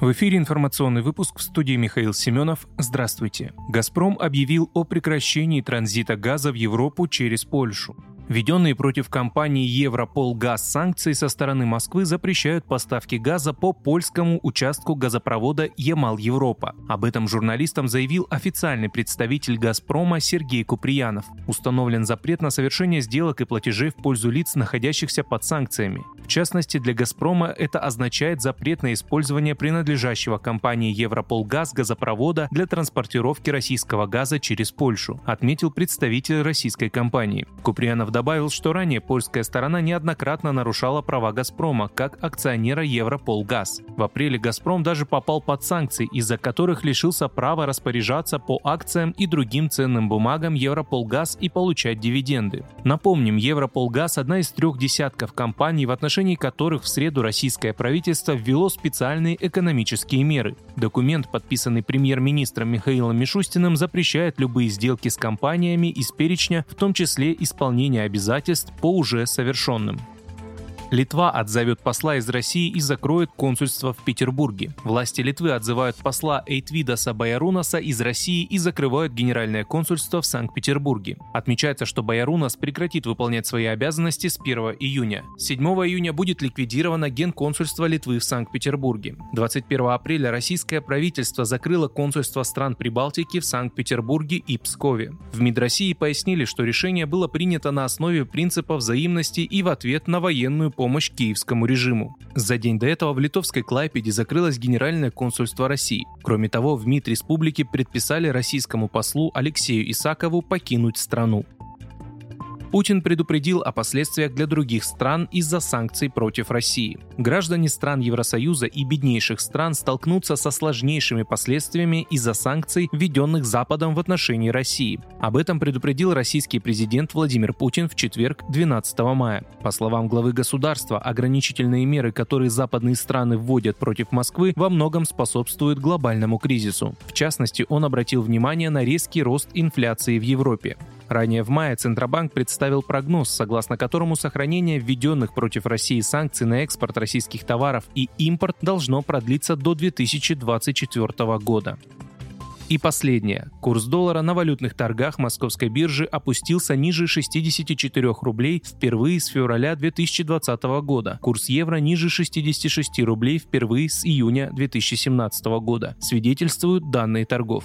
В эфире информационный выпуск в студии Михаил Семенов. Здравствуйте. «Газпром» объявил о прекращении транзита газа в Европу через Польшу. Введенные против компании Европолгаз санкции со стороны Москвы запрещают поставки газа по польскому участку газопровода Ямал-Европа. Об этом журналистам заявил официальный представитель «Газпрома» Сергей Куприянов. Установлен запрет на совершение сделок и платежей в пользу лиц, находящихся под санкциями. В частности, для «Газпрома» это означает запрет на использование принадлежащего компании Европолгаз газопровода для транспортировки российского газа через Польшу, отметил представитель российской компании. Куприянов добавил, что ранее польская сторона неоднократно нарушала права «Газпрома» как акционера Европолгаз. В апреле «Газпром» даже попал под санкции, из-за которых лишился права распоряжаться по акциям и другим ценным бумагам Европолгаз и получать дивиденды. Напомним, Европолгаз – одна из трех десятков компаний, в отношении которых в среду российское правительство ввело специальные экономические меры. Документ, подписанный премьер-министром Михаилом Мишустиным, запрещает любые сделки с компаниями из перечня, в том числе исполнение обязательств по уже совершенным. Литва отзовет посла из России и закроет консульство в Петербурге. Власти Литвы отзывают посла Эйтвидаса Баярунаса из России и закрывают генеральное консульство в Санкт-Петербурге. Отмечается, что Баярунас прекратит выполнять свои обязанности с 1 июня. 7 июня будет ликвидировано генконсульство Литвы в Санкт-Петербурге. 21 апреля российское правительство закрыло консульство стран Прибалтики в Санкт-Петербурге и Пскове. В МИД России пояснили, что решение было принято на основе принципа взаимности и в ответ на военную помощь киевскому режиму. За день до этого в литовской Клайпеде закрылось Генеральное консульство России. Кроме того, в МИД республики предписали российскому послу Алексею Исакову покинуть страну. Путин предупредил о последствиях для других стран из-за санкций против России. Граждане стран Евросоюза и беднейших стран столкнутся со сложнейшими последствиями из-за санкций, введенных Западом в отношении России. Об этом предупредил российский президент Владимир Путин в четверг 12 мая. По словам главы государства, ограничительные меры, которые западные страны вводят против Москвы, во многом способствуют глобальному кризису. В частности, он обратил внимание на резкий рост инфляции в Европе. Ранее в мае Центробанк представил прогноз, согласно которому сохранение введенных против России санкций на экспорт российских товаров и импорт должно продлиться до 2024 года. И последнее. Курс доллара на валютных торгах московской биржи опустился ниже 64 рублей впервые с февраля 2020 года. Курс евро ниже 66 рублей впервые с июня 2017 года, свидетельствуют данные торгов.